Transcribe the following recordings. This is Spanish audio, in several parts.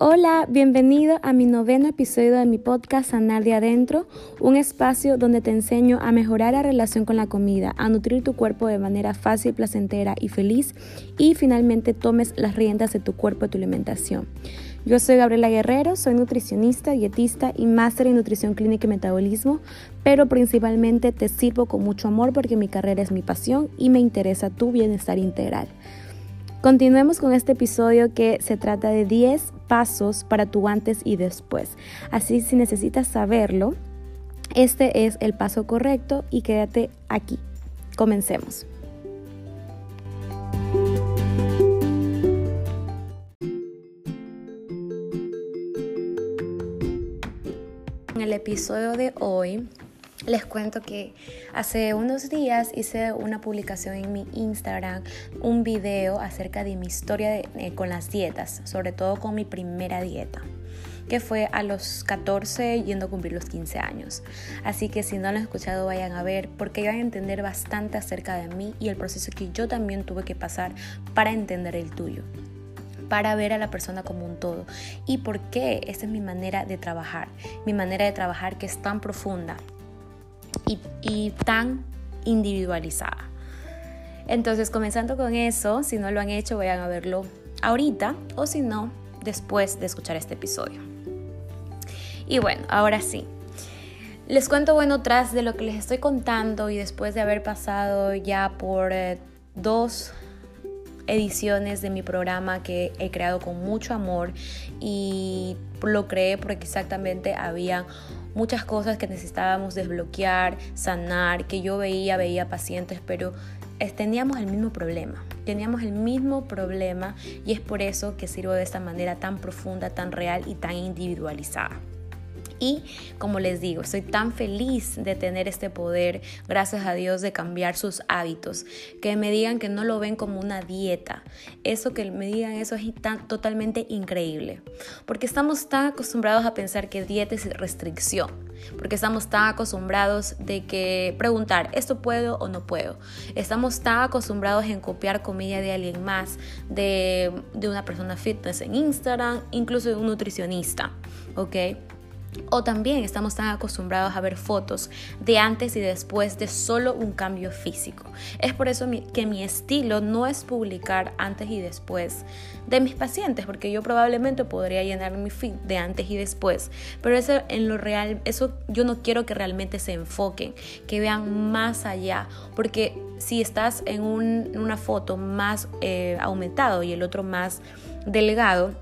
Hola, bienvenido a mi noveno episodio de mi podcast Sanar de Adentro, un espacio donde te enseño a mejorar la relación con la comida, a nutrir tu cuerpo de manera fácil, placentera y feliz y finalmente tomes las riendas de tu cuerpo y tu alimentación. Yo soy Gabriela Guerrero, soy nutricionista, dietista y máster en nutrición clínica y metabolismo, pero principalmente te sirvo con mucho amor porque mi carrera es mi pasión y me interesa tu bienestar integral. Continuemos con este episodio que se trata de 10 pasos para tu antes y después. Así si necesitas saberlo, este es el paso correcto y quédate aquí. Comencemos. En el episodio de hoy les cuento que hace unos días hice una publicación en mi Instagram, un video acerca de mi historia eh, con las dietas, sobre todo con mi primera dieta que fue a los 14 yendo a cumplir los 15 años. Así que si no lo han escuchado vayan a ver porque van a entender bastante acerca de mí y el proceso que yo también tuve que pasar para entender el tuyo para ver a la persona como un todo. ¿Y por qué? Esa es mi manera de trabajar, mi manera de trabajar que es tan profunda, y, tan individualizada. Entonces, comenzando con eso, si no lo han hecho, vayan a verlo ahorita o si no, después de escuchar este episodio. Y bueno, ahora sí. Les cuento, bueno, tras de lo que les estoy contando y después de haber pasado ya por eh, dos ediciones de mi programa que he creado con mucho amor y lo creé porque exactamente había muchas cosas que necesitábamos desbloquear, sanar, que yo veía, veía pacientes, pero teníamos el mismo problema, teníamos el mismo problema y es por eso que sirvo de esta manera tan profunda, tan real y tan individualizada. Y como les digo, estoy tan feliz de tener este poder, gracias a Dios, de cambiar sus hábitos. Que me digan que no lo ven como una dieta. Eso que me digan eso es tan, totalmente increíble. Porque estamos tan acostumbrados a pensar que dieta es restricción. Porque estamos tan acostumbrados de que preguntar, ¿esto puedo o no puedo? Estamos tan acostumbrados en copiar comida de alguien más, de, de una persona fitness en Instagram, incluso de un nutricionista. ¿Ok? O también estamos tan acostumbrados a ver fotos de antes y después de solo un cambio físico. Es por eso que mi estilo no es publicar antes y después de mis pacientes, porque yo probablemente podría llenar mi feed de antes y después, pero eso en lo real, eso yo no quiero que realmente se enfoquen, que vean más allá, porque si estás en, una foto más eh, aumentado y el otro más delgado,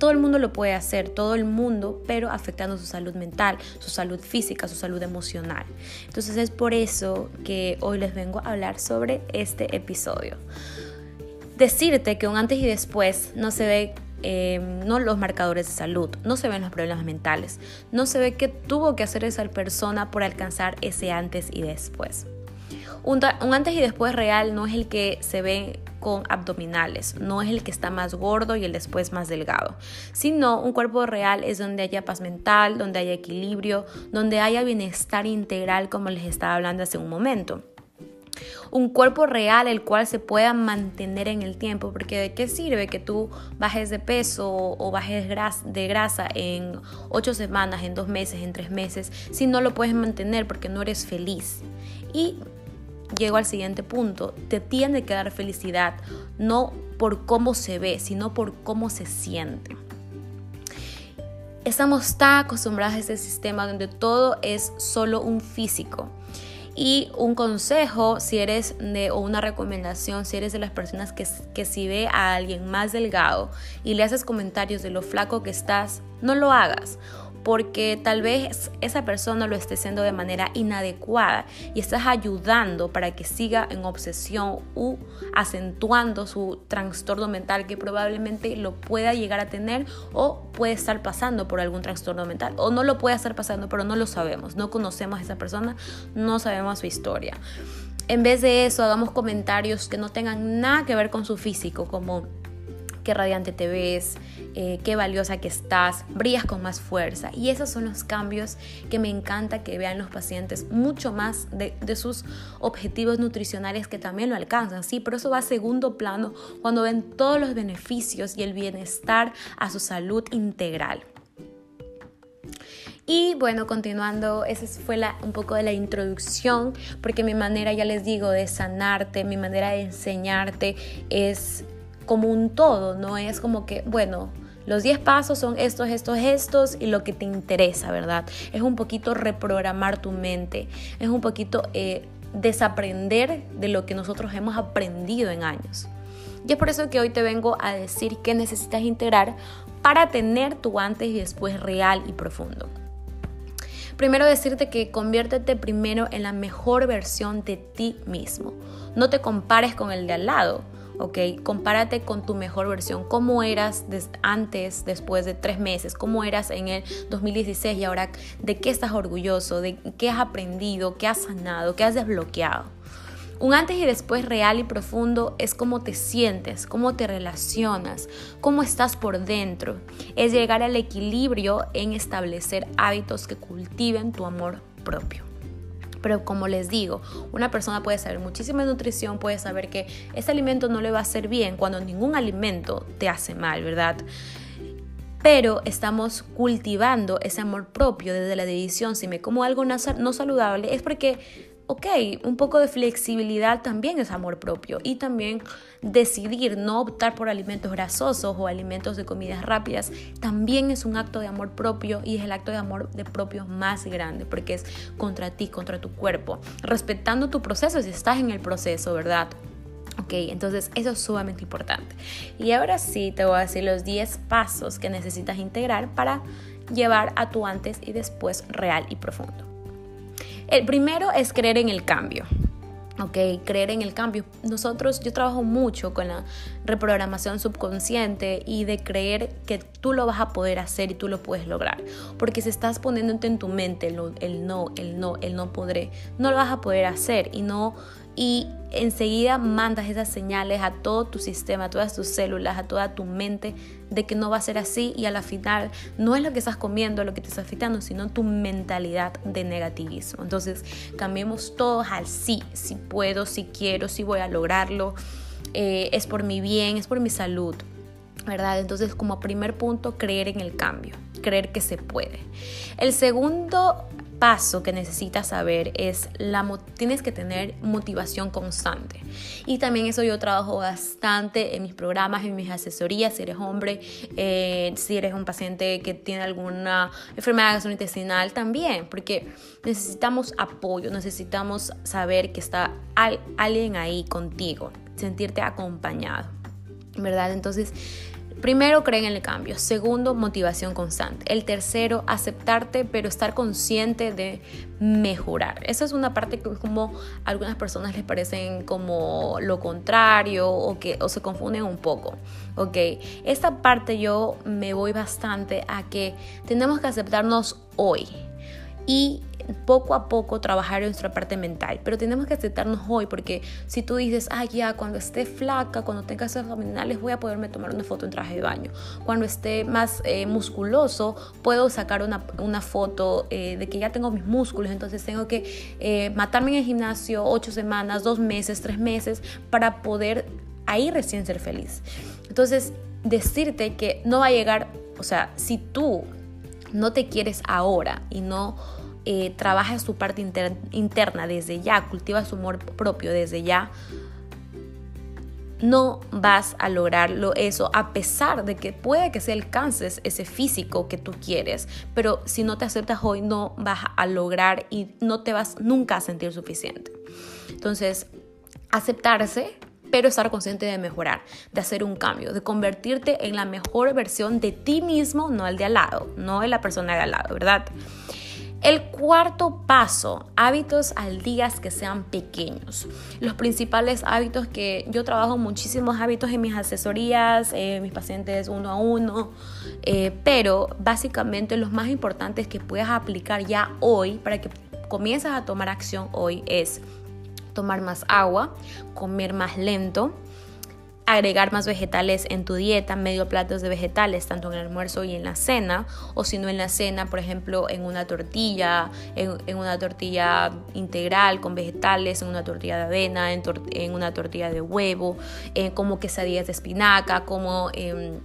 todo el mundo lo puede hacer, todo el mundo, pero afectando su salud mental, su salud física, su salud emocional. Entonces es por eso que hoy les vengo a hablar sobre este episodio. Decirte que un antes y después no se ve em, no los marcadores de salud, no se ven los problemas mentales, no se ve qué tuvo que hacer esa persona por alcanzar ese antes y después. Un, un, antes y después real no es el que se ve con abdominales, no es el que está más gordo y el después más delgado, sino un cuerpo real es donde haya paz mental, donde haya equilibrio, donde haya bienestar integral como les estaba hablando hace un momento un cuerpo real el cual se pueda mantener en el tiempo, porque de qué sirve que tú bajes de peso o bajes de grasa en ocho semanas, en dos meses, en tres meses, si no lo puedes mantener porque no eres feliz. Y llego al siguiente punto. Te tiene que dar felicidad, no por cómo se ve, sino por cómo se siente. Estamos tan acostumbrados a este sistema donde todo es solo un físico. Y un consejo, si eres de, o una recomendación, si eres de las personas que, que si ve a alguien más delgado y le haces comentarios de lo flaco que estás, no lo hagas porque tal vez esa persona lo esté haciendo de manera inadecuada y estás ayudando para que siga en obsesión u acentuando su trastorno mental que probablemente lo pueda llegar a tener o puede estar pasando por algún trastorno mental o no lo puede estar pasando pero no lo sabemos, no conocemos a esa persona, no sabemos su historia. En vez de eso, hagamos comentarios que no tengan nada que ver con su físico, como qué radiante te ves, eh, qué valiosa que estás, brillas con más fuerza. Y esos son los cambios que me encanta que vean los pacientes, mucho más de, sus objetivos nutricionales que también lo alcanzan, ¿sí? Pero eso va a segundo plano cuando ven todos los beneficios y el bienestar a su salud integral. Y bueno, continuando, esa fue un poco de la introducción, porque mi manera, ya les digo, de sanarte, mi manera de enseñarte es como un todo, no es como que, bueno, los 10 pasos son estos, estos, estos y lo que te interesa, ¿verdad? Es un poquito reprogramar tu mente, es un poquito eh, desaprender de lo que nosotros hemos aprendido en años. Y es por eso que hoy te vengo a decir qué necesitas integrar para tener tu antes y después real y profundo. Primero decirte que conviértete primero en la mejor versión de ti mismo. No te compares con el de al lado. ¿Ok? Compárate con tu mejor versión, cómo eras antes, después de tres meses, cómo eras en el 2016 y ahora de qué estás orgulloso, de qué has aprendido, qué has sanado, qué has desbloqueado. Un antes y después real y profundo es cómo te sientes, cómo te relacionas, cómo estás por dentro. Es llegar al equilibrio en establecer hábitos que cultiven tu amor propio. Pero como les digo, una persona puede saber muchísima nutrición, puede saber que ese alimento no le va a hacer bien cuando ningún alimento te hace mal, ¿verdad? Pero estamos cultivando ese amor propio desde la decisión. Si me como algo no saludable es porque ok, un poco de flexibilidad también es amor propio y también decidir no optar por alimentos grasosos o alimentos de comidas rápidas también es un acto de amor propio y es el acto de amor de propio más grande porque es contra ti, contra tu cuerpo, respetando tu proceso si estás en el proceso, ¿verdad? Ok, entonces eso es sumamente importante. Y ahora sí te voy a decir los 10 pasos que necesitas integrar para llevar a tu antes y después real y profundo. El primero es creer en el cambio. Ok, creer en el cambio. Nosotros, yo trabajo mucho con la reprogramación subconsciente y de creer que tú lo vas a poder hacer y tú lo puedes lograr. Porque si estás poniéndote en tu mente el, el no, el no, el no podré, no lo vas a poder hacer y no y enseguida mandas esas señales a todo tu sistema, a todas tus células, a toda tu mente de que no va a ser así y a la final no es lo que estás comiendo lo que te está afectando, sino tu mentalidad de negativismo. Entonces cambiemos todos al sí, si puedo, si quiero, si voy a lograrlo, eh, es por mi bien, es por mi salud. ¿verdad? Entonces, como primer punto, creer en el cambio, creer que se puede. El segundo paso que necesitas saber es la tienes que tener motivación constante. Y también eso yo trabajo bastante en mis programas, en mis asesorías, si eres hombre, eh, si eres un paciente que tiene alguna enfermedad gastrointestinal también, porque necesitamos apoyo, necesitamos saber que está alguien ahí contigo, sentirte acompañado. ¿Verdad? Entonces, Primero, creen en el cambio. Segundo, motivación constante. El tercero, aceptarte, pero estar consciente de mejorar. Esa es una parte que como algunas personas les parecen como lo contrario o que o se confunden un poco. Esta parte yo me voy bastante a que tenemos que aceptarnos hoy y poco a poco trabajar en nuestra parte mental. Pero tenemos que aceptarnos hoy porque si tú dices, ay, ya, cuando esté flaca, cuando tenga esos abdominales, voy a poderme tomar una foto en traje de baño. Cuando esté más eh, musculoso, puedo sacar una, una foto eh, de que ya tengo mis músculos. Entonces tengo que eh, matarme en el gimnasio ocho semanas, dos meses, tres meses para poder ahí recién ser feliz. Entonces, decirte que no va a llegar, o sea, si tú no te quieres ahora y no eh, trabajas tu parte interna desde ya, cultivas su amor propio desde ya, no vas a lograrlo eso a pesar de que puede que se alcances ese físico que tú quieres, pero si no te aceptas hoy no vas a lograr y no te vas nunca a sentir suficiente. Entonces, aceptarse pero estar consciente de mejorar, de hacer un cambio, de convertirte en la mejor versión de ti mismo, no el de al lado, no de la persona de al lado, ¿verdad? El cuarto paso, hábitos al día que sean pequeños. Los principales hábitos que yo trabajo muchísimos hábitos en mis asesorías, eh, mis pacientes uno a uno, eh, pero básicamente los más importantes que puedas aplicar ya hoy para que comiences a tomar acción hoy es tomar más agua, comer más lento, agregar más vegetales en tu dieta, medio platos de vegetales, tanto en el almuerzo y en la cena, o si no en la cena, por ejemplo, en una tortilla, en, una tortilla integral con vegetales, en una tortilla de avena, en, en una tortilla de huevo, eh, como quesadillas de espinaca, como... Em,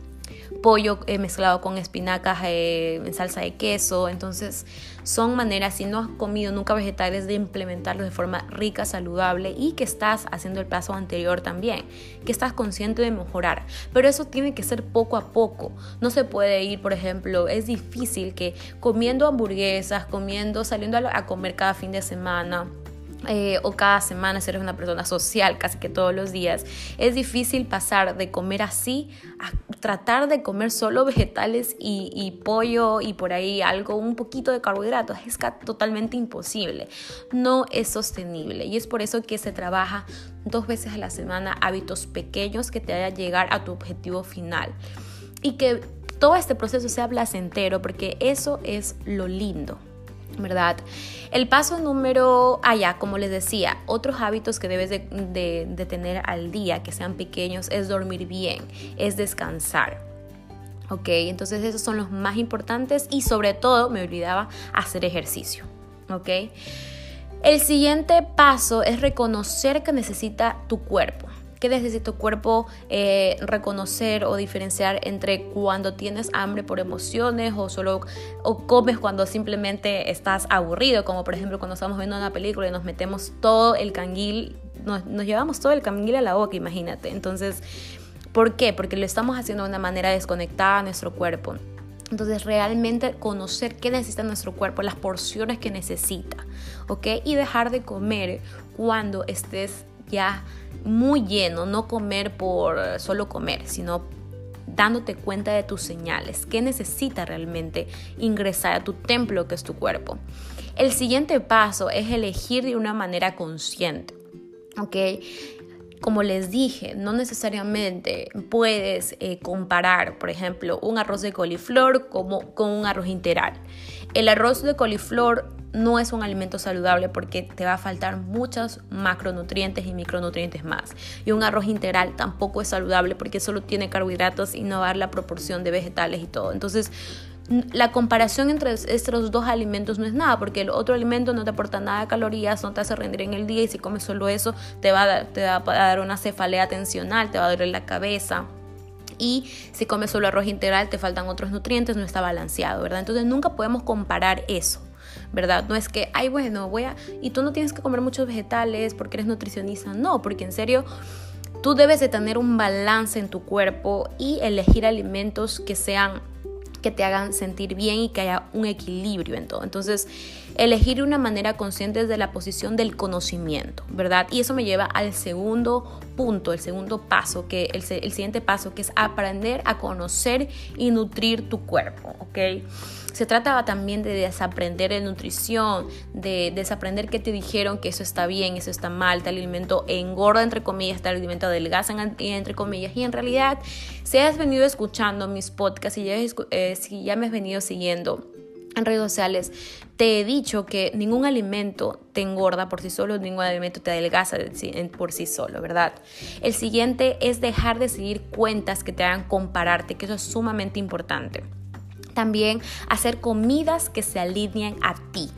pollo eh, mezclado con espinacas eh, en salsa de queso. Entonces son maneras, si no has comido nunca vegetales, de implementarlos de forma rica, saludable y que estás haciendo el paso anterior también, que estás consciente de mejorar. Pero eso tiene que ser poco a poco. No se puede ir, por ejemplo, es difícil que comiendo hamburguesas, comiendo, saliendo a comer cada fin de semana eh, o cada semana si eres una persona social casi que todos los días, es difícil pasar de comer así a tratar de comer solo vegetales y, pollo y por ahí algo, un poquito de carbohidratos. Es totalmente imposible. No es sostenible y es por eso que se trabaja dos veces a la semana hábitos pequeños que te hagan llegar a tu objetivo final y que todo este proceso sea placentero porque eso es lo lindo. ¿Verdad? El paso número allá, ah, como les decía, otros hábitos que debes de, tener al día, que sean pequeños, es dormir bien, es descansar. Ok, entonces esos son los más importantes y sobre todo, me olvidaba, hacer ejercicio. Ok. El siguiente paso es reconocer que necesita tu cuerpo. ¿Qué necesita tu cuerpo eh, reconocer o diferenciar entre cuando tienes hambre por emociones o solo o comes cuando simplemente estás aburrido? Como por ejemplo cuando estamos viendo una película y nos metemos todo el canguil, nos, nos llevamos todo el canguil a la boca, imagínate. Entonces, ¿por qué? Porque lo estamos haciendo de una manera desconectada a nuestro cuerpo. Entonces, realmente conocer qué necesita nuestro cuerpo, las porciones que necesita, ¿ok? Y dejar de comer cuando estés ya muy lleno, no comer por solo comer, sino dándote cuenta de tus señales, qué necesita realmente ingresar a tu templo que es tu cuerpo. El siguiente paso es elegir de una manera consciente, ¿ok? Como les dije, no necesariamente puedes eh, comparar, por ejemplo, un arroz de coliflor como, con un arroz integral. El arroz de coliflor no es un alimento saludable porque te va a faltar muchos macronutrientes y micronutrientes más. Y un arroz integral tampoco es saludable porque solo tiene carbohidratos y no va a dar la proporción de vegetales y todo. Entonces, la comparación entre estos dos alimentos no es nada, porque el otro alimento no te aporta nada de calorías, no te hace rendir en el día y si comes solo eso te va a dar, te va a dar una cefalea tensional, te va a doler la cabeza. Y si comes solo arroz integral te faltan otros nutrientes, no está balanceado, ¿verdad? Entonces nunca podemos comparar eso. ¿verdad? No es que, ay, bueno, voy a... Y tú no tienes que comer muchos vegetales porque eres nutricionista, no, porque en serio... Tú debes de tener un balance en tu cuerpo y elegir alimentos que sean que te hagan sentir bien y que haya un equilibrio en todo. Entonces, elegir una manera consciente desde la posición del conocimiento, ¿verdad? Y eso me lleva al segundo punto, el segundo paso, que el, siguiente paso, que es aprender a conocer y nutrir tu cuerpo, ¿ok? Se trataba también de desaprender de nutrición, de desaprender que te dijeron que eso está bien, eso está mal, tal alimento engorda entre comillas, tal alimento adelgaza entre comillas. Y en realidad, si has venido escuchando mis podcasts y ya, eh, ya me has venido siguiendo, en redes sociales, te he dicho que ningún alimento te engorda por sí solo, ningún alimento te adelgaza por sí solo, ¿verdad? El siguiente es dejar de seguir cuentas que te hagan compararte, que eso es sumamente importante. También hacer comidas que se alineen a ti.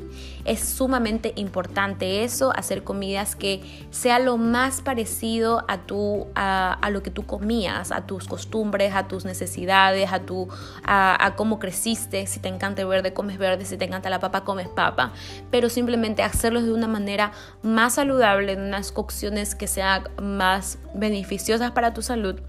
Es sumamente importante eso, hacer comidas que sea lo más parecido a, tu, a, lo que tú comías, a tus costumbres, a tus necesidades, a, tu, a, cómo creciste. Si te encanta el verde, comes verde. Si te encanta la papa, comes papa. Pero simplemente hacerlo de una manera más saludable, en unas cocciones que sean más beneficiosas para tu salud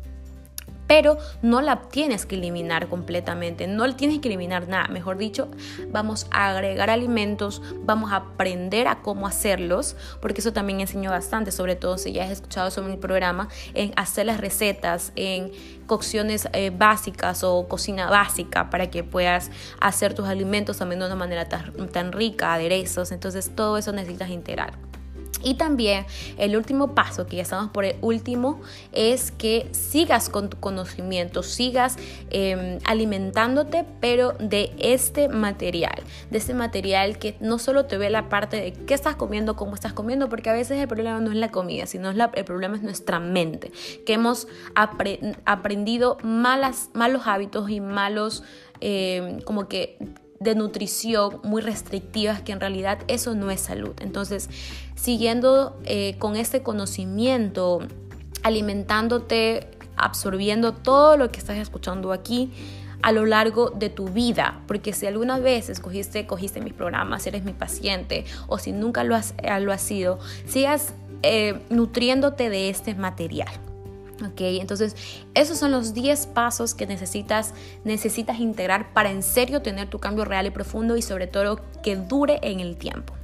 pero no la tienes que eliminar completamente, no la tienes que eliminar nada, mejor dicho, vamos a agregar alimentos, vamos a aprender a cómo hacerlos, porque eso también enseño bastante, sobre todo si ya has escuchado sobre mi programa, en hacer las recetas, en cocciones eh, básicas o cocina básica para que puedas hacer tus alimentos también de una manera tan rica, aderezos, entonces todo eso necesitas integrar. Y también el último paso, que ya estamos por el último, es que sigas con tu conocimiento, sigas em, alimentándote, pero de este material, de este material que no solo te ve la parte de qué estás comiendo, cómo estás comiendo, porque a veces el problema no es la comida, sino el problema es nuestra mente, que hemos aprendido malas, malos hábitos y malos, em, como que de nutrición muy restrictivas que en realidad eso no es salud. Entonces, siguiendo eh, con este conocimiento, alimentándote, absorbiendo todo lo que estás escuchando aquí a lo largo de tu vida, porque si alguna vez escogiste, cogiste mis programas, eres mi paciente o si nunca lo has, eh, lo has sido, sigas eh, nutriéndote de este material. Ok, entonces esos son los 10 pasos que necesitas, necesitas integrar para en serio tener tu cambio real y profundo y sobre todo que dure en el tiempo.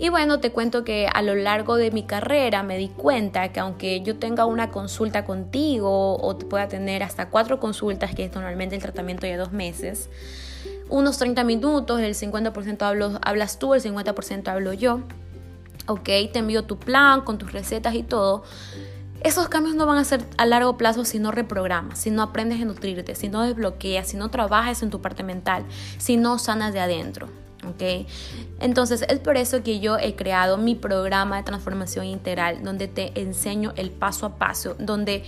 Y bueno, te cuento que a lo largo de mi carrera me di cuenta que aunque yo tenga una consulta contigo o te pueda tener hasta cuatro consultas, que es normalmente el tratamiento de dos meses, unos 30 minutos, el 50% hablas tú, el 50% hablo yo. Ok, te envío tu plan con tus recetas y todo. Esos cambios no van a ser a largo plazo si no reprogramas, si no aprendes a nutrirte, si no desbloqueas, si no trabajas en tu parte mental, si no sanas de adentro. ¿ok? Entonces es por eso que yo he creado mi programa de transformación integral, donde te enseño el paso a paso, donde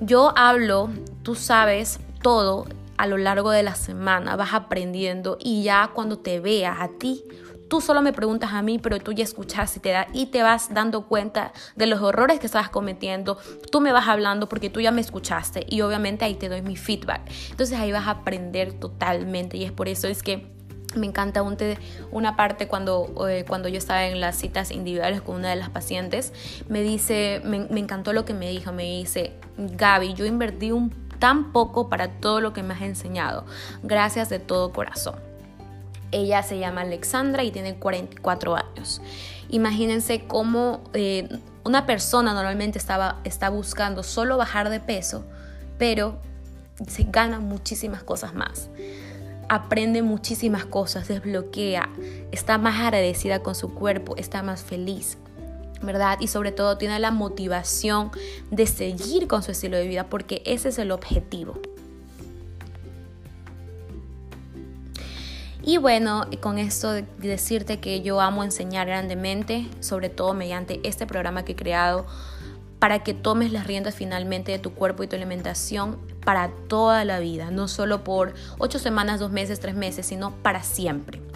yo hablo, tú sabes todo a lo largo de la semana, vas aprendiendo y ya cuando te veas a ti, Tú solo me preguntas a mí, pero tú ya escuchas y te, da, y te vas dando cuenta de los errores que estás cometiendo. Tú me vas hablando porque tú ya me escuchaste y obviamente ahí te doy mi feedback. Entonces ahí vas a aprender totalmente y es por eso es que me encanta una parte cuando, eh, cuando yo estaba en las citas individuales con una de las pacientes, me dice, me, encantó lo que me dijo, me dice, Gaby, yo invertí tan poco para todo lo que me has enseñado. Gracias de todo corazón. Ella se llama Alexandra y tiene 44 años. Imagínense cómo eh, una persona normalmente estaba, está buscando solo bajar de peso, pero se gana muchísimas cosas más. Aprende muchísimas cosas, desbloquea, está más agradecida con su cuerpo, está más feliz. ¿verdad? Y sobre todo tiene la motivación de seguir con su estilo de vida porque ese es el objetivo. Y bueno, con esto de decirte que yo amo enseñar grandemente, sobre todo mediante este programa que he creado para que tomes las riendas finalmente de tu cuerpo y tu alimentación para toda la vida, no solo por ocho semanas, dos meses, tres meses, sino para siempre.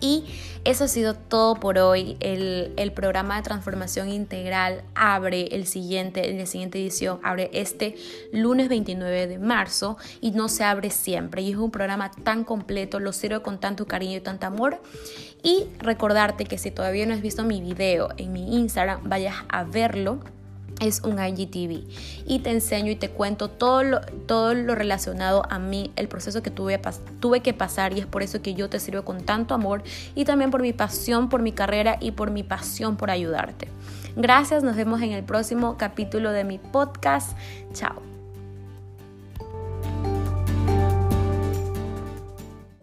Y eso ha sido todo por hoy. El, programa de transformación integral abre el siguiente, en la siguiente edición, abre este lunes 29 de marzo y no se abre siempre. Y es un programa tan completo, lo sirvo con tanto cariño y tanto amor. Y recordarte que si todavía no has visto mi video en mi Instagram, vayas a verlo es un IGTV y te enseño y te cuento todo lo, todo lo relacionado a mí, el proceso que tuve, tuve que pasar y es por eso que yo te sirvo con tanto amor y también por mi pasión por mi carrera y por mi pasión por ayudarte. Gracias, nos vemos en el próximo capítulo de mi podcast. Chao.